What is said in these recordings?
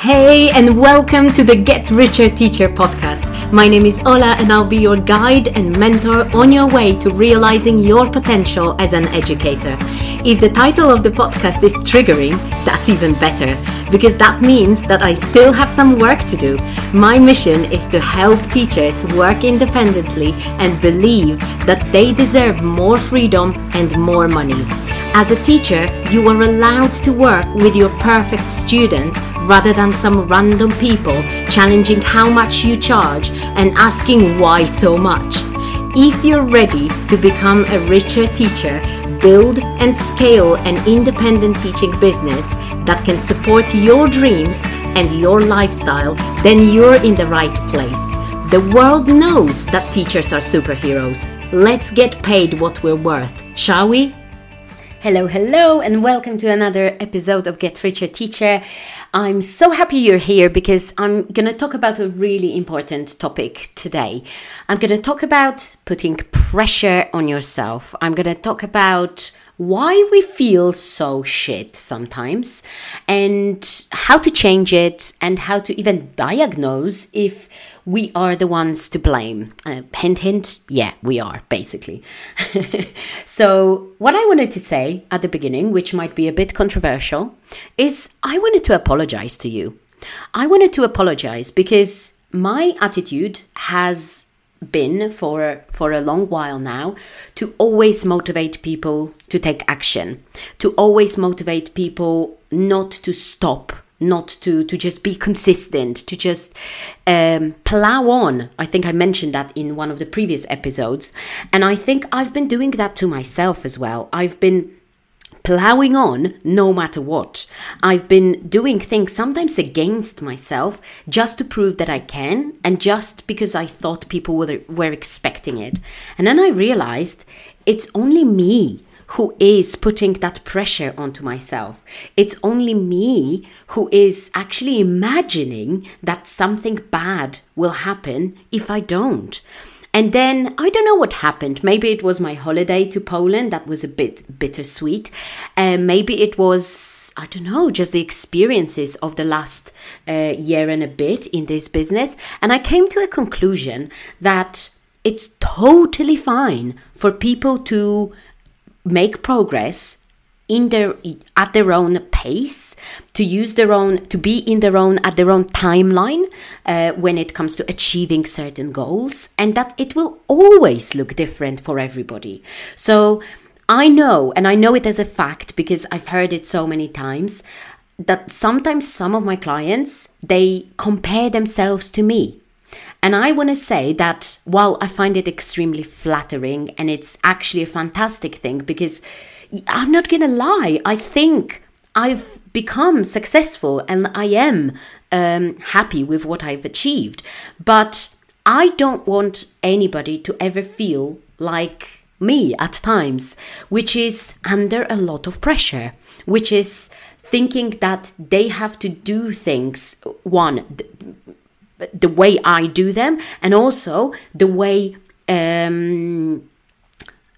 Hey, and welcome to the Get Richer Teacher podcast. My name is Ola, and I'll be your guide and mentor on your way to realizing your potential as an educator. If the title of the podcast is triggering, that's even better, because that means that I still have some work to do. My mission is to help teachers work independently and believe that they deserve more freedom and more money. As a teacher, you are allowed to work with your perfect students rather than some random people challenging how much you charge and asking why so much. If you're ready to become a richer teacher, build and scale an independent teaching business that can support your dreams and your lifestyle, then you're in the right place. The world knows that teachers are superheroes. Let's get paid what we're worth, shall we? Hello, hello, and welcome to another episode of Get Richer Teacher. I'm so happy you're here because I'm going to talk about a really important topic today. I'm going to talk about putting pressure on yourself. I'm going to talk about why we feel so shit sometimes and how to change it and how to even diagnose if we are the ones to blame. Uh, hint, hint, yeah, we are, basically. so, what I wanted to say at the beginning, which might be a bit controversial, is I wanted to apologize to you. I wanted to apologize because my attitude has been for for a long while now to always motivate people to take action to always motivate people not to stop not to to just be consistent to just um, plow on i think i mentioned that in one of the previous episodes and i think i've been doing that to myself as well i've been plowing on no matter what. I've been doing things sometimes against myself just to prove that I can and just because I thought people were, were expecting it. And then I realized it's only me who is putting that pressure onto myself. It's only me who is actually imagining that something bad will happen if I don't. And then I don't know what happened. Maybe it was my holiday to Poland that was a bit bittersweet. And uh, maybe it was, I don't know, just the experiences of the last uh, year and a bit in this business. And I came to a conclusion that it's totally fine for people to make progress in their at their own pace to use their own to be in their own at their own timeline uh, when it comes to achieving certain goals and that it will always look different for everybody. So i know and i know it as a fact because i've heard it so many times that sometimes some of my clients they compare themselves to me and I want to say that while I find it extremely flattering and it's actually a fantastic thing because I'm not going to lie, I think I've become successful and I am um, happy with what I've achieved. But I don't want anybody to ever feel like me at times, which is under a lot of pressure, which is thinking that they have to do things, one, the way I do them, and also the way um,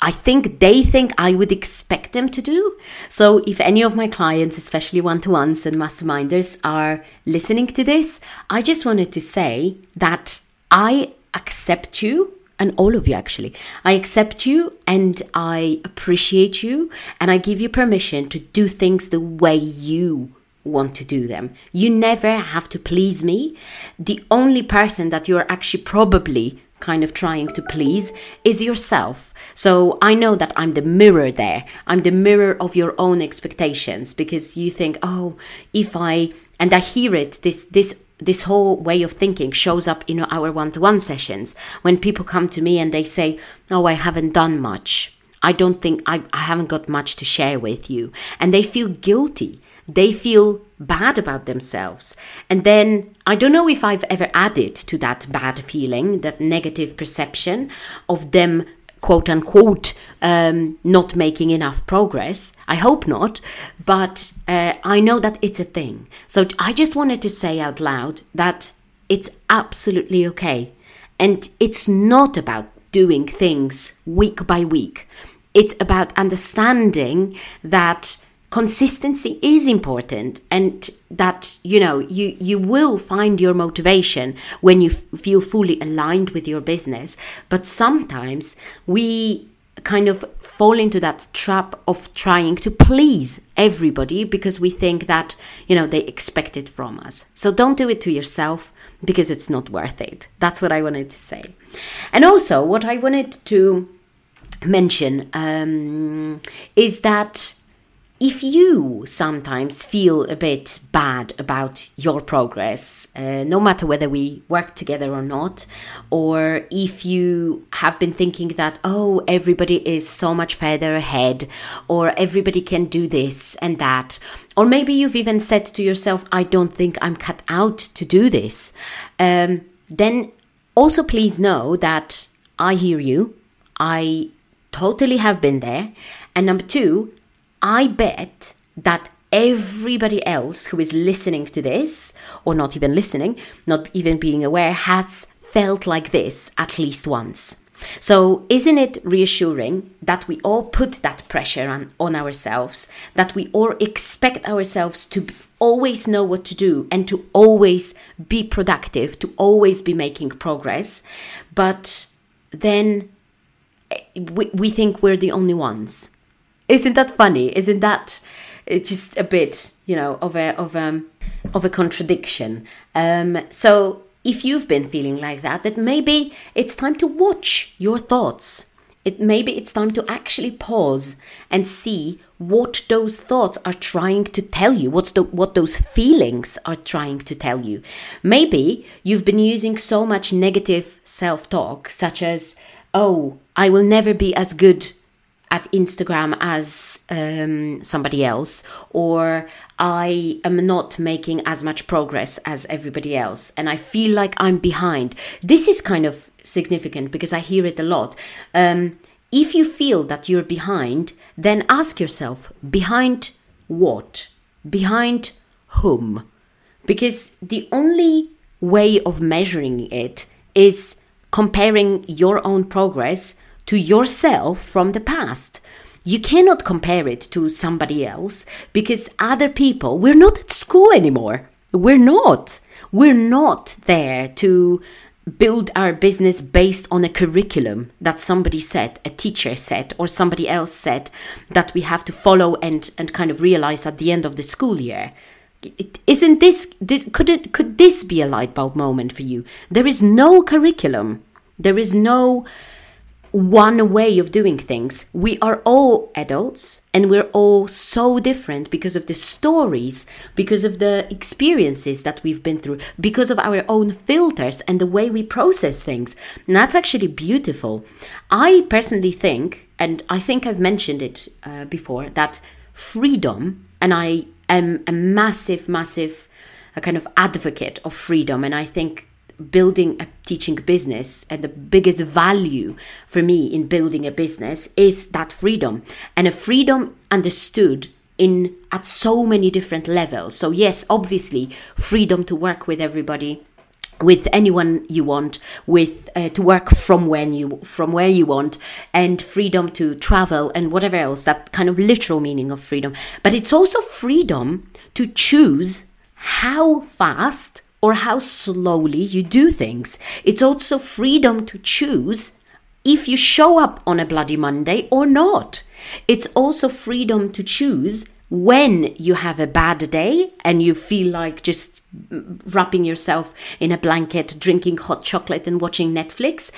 I think they think I would expect them to do. So, if any of my clients, especially one to ones and masterminders, are listening to this, I just wanted to say that I accept you and all of you actually. I accept you and I appreciate you and I give you permission to do things the way you want to do them. You never have to please me. The only person that you're actually probably kind of trying to please is yourself. So I know that I'm the mirror there. I'm the mirror of your own expectations because you think, "Oh, if I..." and I hear it this this this whole way of thinking shows up in our one-to-one sessions when people come to me and they say, "Oh, I haven't done much." I don't think I, I haven't got much to share with you. And they feel guilty. They feel bad about themselves. And then I don't know if I've ever added to that bad feeling, that negative perception of them quote unquote um, not making enough progress. I hope not, but uh, I know that it's a thing. So I just wanted to say out loud that it's absolutely okay. And it's not about doing things week by week. It's about understanding that consistency is important and that you know you you will find your motivation when you f- feel fully aligned with your business. But sometimes we kind of fall into that trap of trying to please everybody because we think that you know they expect it from us. So don't do it to yourself because it's not worth it. That's what i wanted to say. And also what i wanted to mention um, is that if you sometimes feel a bit bad about your progress, uh, no matter whether we work together or not, or if you have been thinking that, oh, everybody is so much further ahead, or everybody can do this and that, or maybe you've even said to yourself, I don't think I'm cut out to do this, um, then also please know that I hear you. I totally have been there. And number two, I bet that everybody else who is listening to this, or not even listening, not even being aware, has felt like this at least once. So, isn't it reassuring that we all put that pressure on, on ourselves, that we all expect ourselves to always know what to do and to always be productive, to always be making progress, but then eh, we, we think we're the only ones isn't that funny? Isn't that uh, just a bit, you know, of a of a um, of a contradiction? Um, so if you've been feeling like that, that maybe it's time to watch your thoughts. It maybe it's time to actually pause and see what those thoughts are trying to tell you. What's the what those feelings are trying to tell you. Maybe you've been using so much negative self-talk, such as, "Oh, I will never be as good at Instagram as um, somebody else, or I am not making as much progress as everybody else, and I feel like I'm behind. This is kind of significant because I hear it a lot. Um, if you feel that you're behind, then ask yourself behind what? Behind whom? Because the only way of measuring it is comparing your own progress to yourself from the past. You cannot compare it to somebody else because other people, we're not at school anymore. We're not. We're not there to build our business based on a curriculum that somebody said, a teacher said, or somebody else said that we have to follow and, and kind of realize at the end of the school year. is not this, this could it could this be a light bulb moment for you? There is no curriculum. There is no one way of doing things. We are all adults and we're all so different because of the stories, because of the experiences that we've been through, because of our own filters and the way we process things. And that's actually beautiful. I personally think, and I think I've mentioned it uh, before, that freedom, and I am a massive, massive a kind of advocate of freedom, and I think building a teaching business and the biggest value for me in building a business is that freedom and a freedom understood in at so many different levels. So yes obviously freedom to work with everybody with anyone you want with uh, to work from when you from where you want and freedom to travel and whatever else that kind of literal meaning of freedom. But it's also freedom to choose how fast or how slowly you do things. It's also freedom to choose if you show up on a bloody Monday or not. It's also freedom to choose when you have a bad day and you feel like just wrapping yourself in a blanket, drinking hot chocolate, and watching Netflix.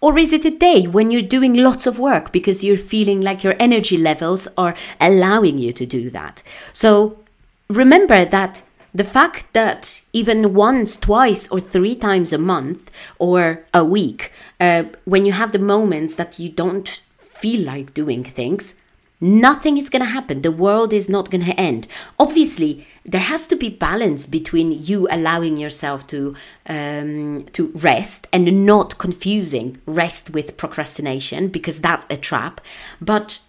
Or is it a day when you're doing lots of work because you're feeling like your energy levels are allowing you to do that? So remember that the fact that even once, twice, or three times a month or a week, uh, when you have the moments that you don't feel like doing things, nothing is going to happen. The world is not going to end. Obviously, there has to be balance between you allowing yourself to um, to rest and not confusing rest with procrastination because that's a trap. But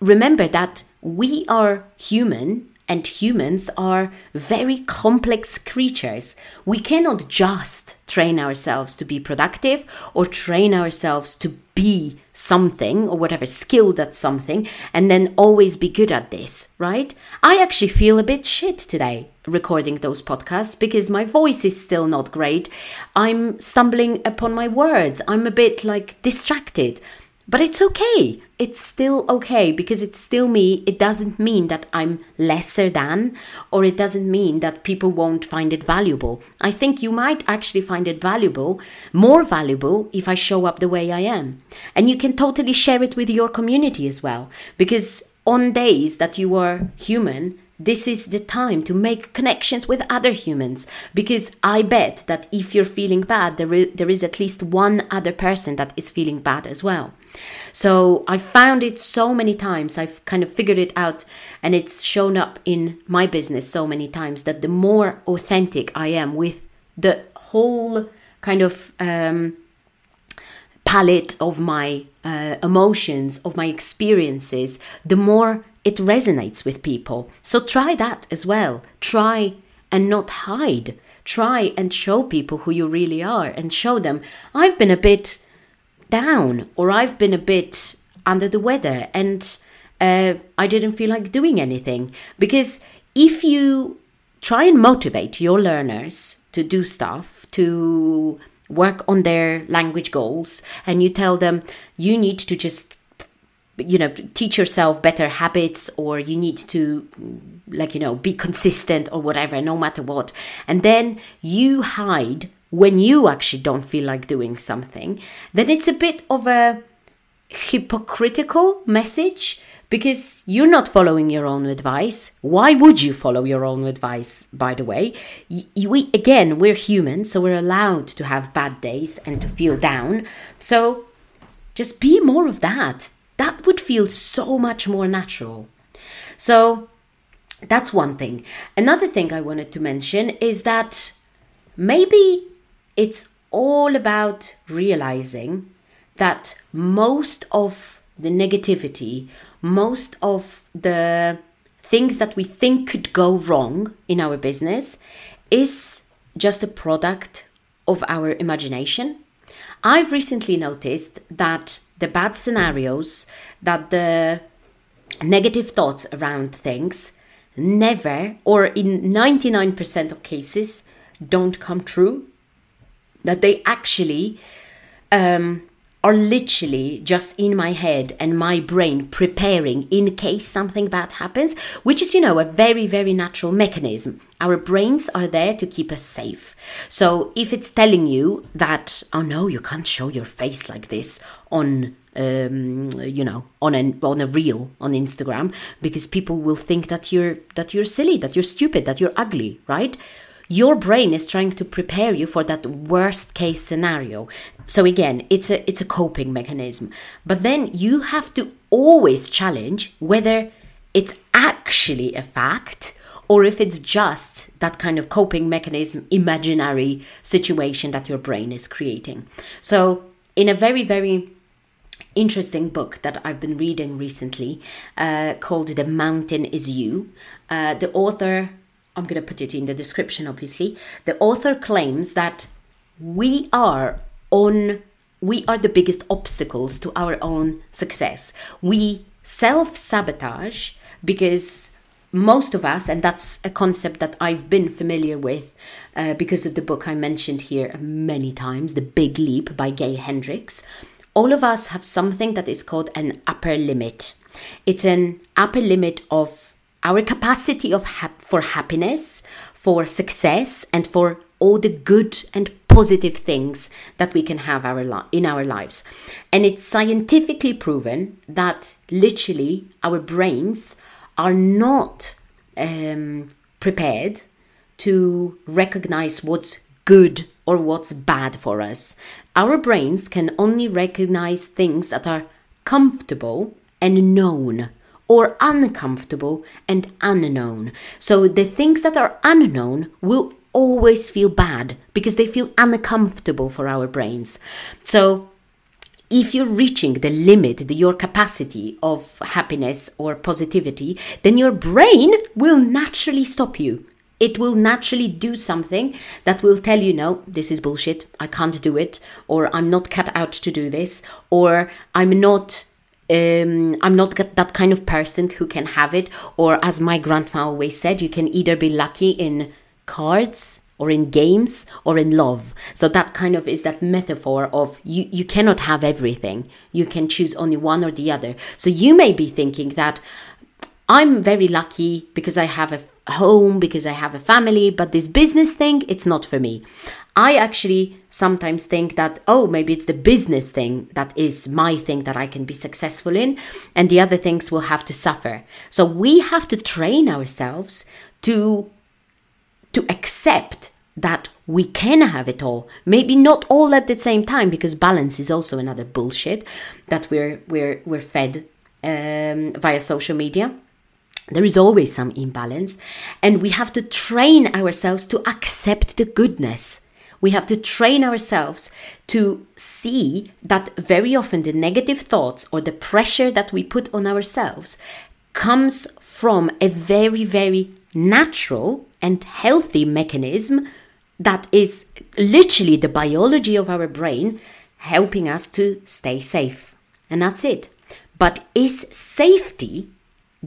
remember that we are human and humans are very complex creatures. We cannot just train ourselves to be productive or train ourselves to be something or whatever skilled at something and then always be good at this, right? I actually feel a bit shit today recording those podcasts because my voice is still not great. I'm stumbling upon my words. I'm a bit like distracted. But it's okay. It's still okay because it's still me. It doesn't mean that I'm lesser than, or it doesn't mean that people won't find it valuable. I think you might actually find it valuable, more valuable, if I show up the way I am. And you can totally share it with your community as well. Because on days that you are human, this is the time to make connections with other humans because I bet that if you're feeling bad, there is, there is at least one other person that is feeling bad as well. So I found it so many times, I've kind of figured it out, and it's shown up in my business so many times that the more authentic I am with the whole kind of um, palette of my uh, emotions, of my experiences, the more it resonates with people. So try that as well. Try and not hide. Try and show people who you really are and show them, I've been a bit down or I've been a bit under the weather and uh, I didn't feel like doing anything. Because if you try and motivate your learners to do stuff, to work on their language goals, and you tell them you need to just you know teach yourself better habits or you need to like you know be consistent or whatever no matter what and then you hide when you actually don't feel like doing something then it's a bit of a hypocritical message because you're not following your own advice. Why would you follow your own advice, by the way? We, again, we're human, so we're allowed to have bad days and to feel down. So just be more of that that would feel so much more natural. So that's one thing. Another thing I wanted to mention is that maybe it's all about realizing that most of the negativity, most of the things that we think could go wrong in our business is just a product of our imagination. I've recently noticed that the bad scenarios, that the negative thoughts around things never, or in 99% of cases, don't come true. That they actually um, are literally just in my head and my brain preparing in case something bad happens, which is, you know, a very, very natural mechanism. Our brains are there to keep us safe. So if it's telling you that, oh no, you can't show your face like this on um, you know on a on a reel on Instagram because people will think that you're that you're silly that you're stupid that you're ugly right your brain is trying to prepare you for that worst case scenario so again it's a it's a coping mechanism but then you have to always challenge whether it's actually a fact or if it's just that kind of coping mechanism imaginary situation that your brain is creating so in a very very interesting book that I've been reading recently uh, called The Mountain Is You. Uh, the author I'm going to put it in the description, obviously. The author claims that we are on, we are the biggest obstacles to our own success. We self sabotage because most of us, and that's a concept that I've been familiar with uh, because of the book I mentioned here many times, The Big Leap by Gay Hendricks. All of us have something that is called an upper limit. It's an upper limit of our capacity of for happiness, for success, and for all the good and positive things that we can have our li- in our lives. And it's scientifically proven that literally our brains are not um, prepared to recognize what's good or what's bad for us. Our brains can only recognize things that are comfortable and known or uncomfortable and unknown. So the things that are unknown will always feel bad because they feel uncomfortable for our brains. So if you're reaching the limit, your capacity of happiness or positivity, then your brain will naturally stop you. It will naturally do something that will tell you, no, this is bullshit. I can't do it. Or I'm not cut out to do this. Or I'm not um, I'm not that kind of person who can have it. Or, as my grandma always said, you can either be lucky in cards or in games or in love. So that kind of is that metaphor of you, you cannot have everything. You can choose only one or the other. So you may be thinking that I'm very lucky because I have a home, because I have a family, but this business thing, it's not for me. I actually sometimes think that, oh, maybe it's the business thing that is my thing that I can be successful in, and the other things will have to suffer. So we have to train ourselves to to accept that we can have it all maybe not all at the same time because balance is also another bullshit that we're we're we're fed um, via social media there is always some imbalance and we have to train ourselves to accept the goodness we have to train ourselves to see that very often the negative thoughts or the pressure that we put on ourselves comes from a very, very natural and healthy mechanism that is literally the biology of our brain helping us to stay safe. And that's it. But is safety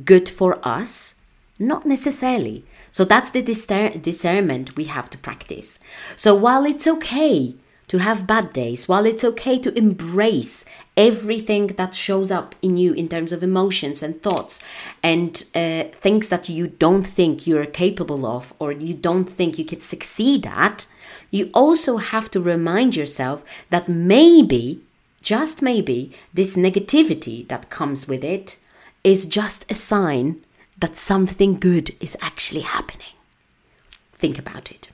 good for us? Not necessarily. So that's the discer- discernment we have to practice. So while it's okay to have bad days, while it's okay to embrace everything that shows up in you in terms of emotions and thoughts and uh, things that you don't think you're capable of or you don't think you could succeed at, you also have to remind yourself that maybe, just maybe, this negativity that comes with it is just a sign that something good is actually happening. Think about it.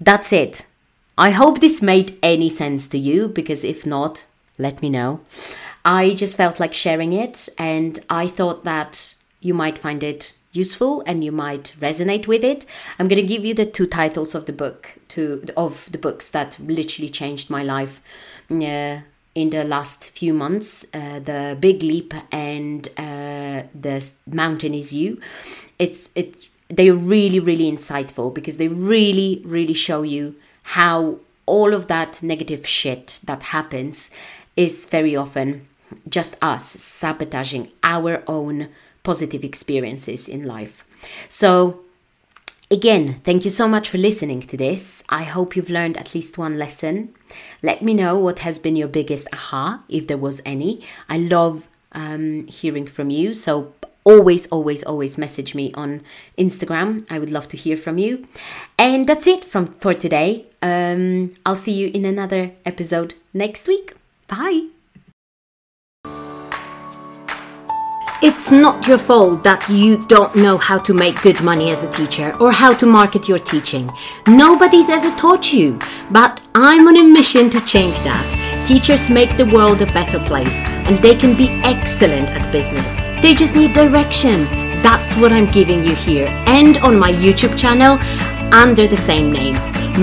That's it. I hope this made any sense to you because if not, let me know. I just felt like sharing it and I thought that you might find it useful and you might resonate with it. I'm going to give you the two titles of the book to of the books that literally changed my life. Yeah in the last few months uh, the big leap and uh, the mountain is you. It's it's they're really really insightful because they really really show you how all of that negative shit that happens is very often just us sabotaging our own positive experiences in life. So Again, thank you so much for listening to this. I hope you've learned at least one lesson. Let me know what has been your biggest aha, if there was any. I love um, hearing from you. So always, always, always message me on Instagram. I would love to hear from you. And that's it from for today. Um, I'll see you in another episode next week. Bye. It's not your fault that you don't know how to make good money as a teacher or how to market your teaching. Nobody's ever taught you, but I'm on a mission to change that. Teachers make the world a better place and they can be excellent at business. They just need direction. That's what I'm giving you here and on my YouTube channel under the same name.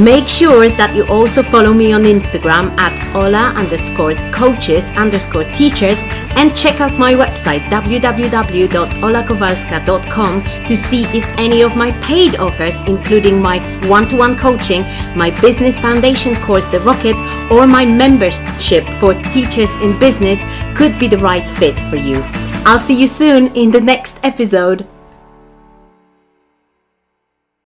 Make sure that you also follow me on Instagram at Ola underscore coaches underscore teachers and check out my website www.olakowalska.com to see if any of my paid offers, including my one to one coaching, my business foundation course, The Rocket, or my membership for teachers in business, could be the right fit for you. I'll see you soon in the next episode.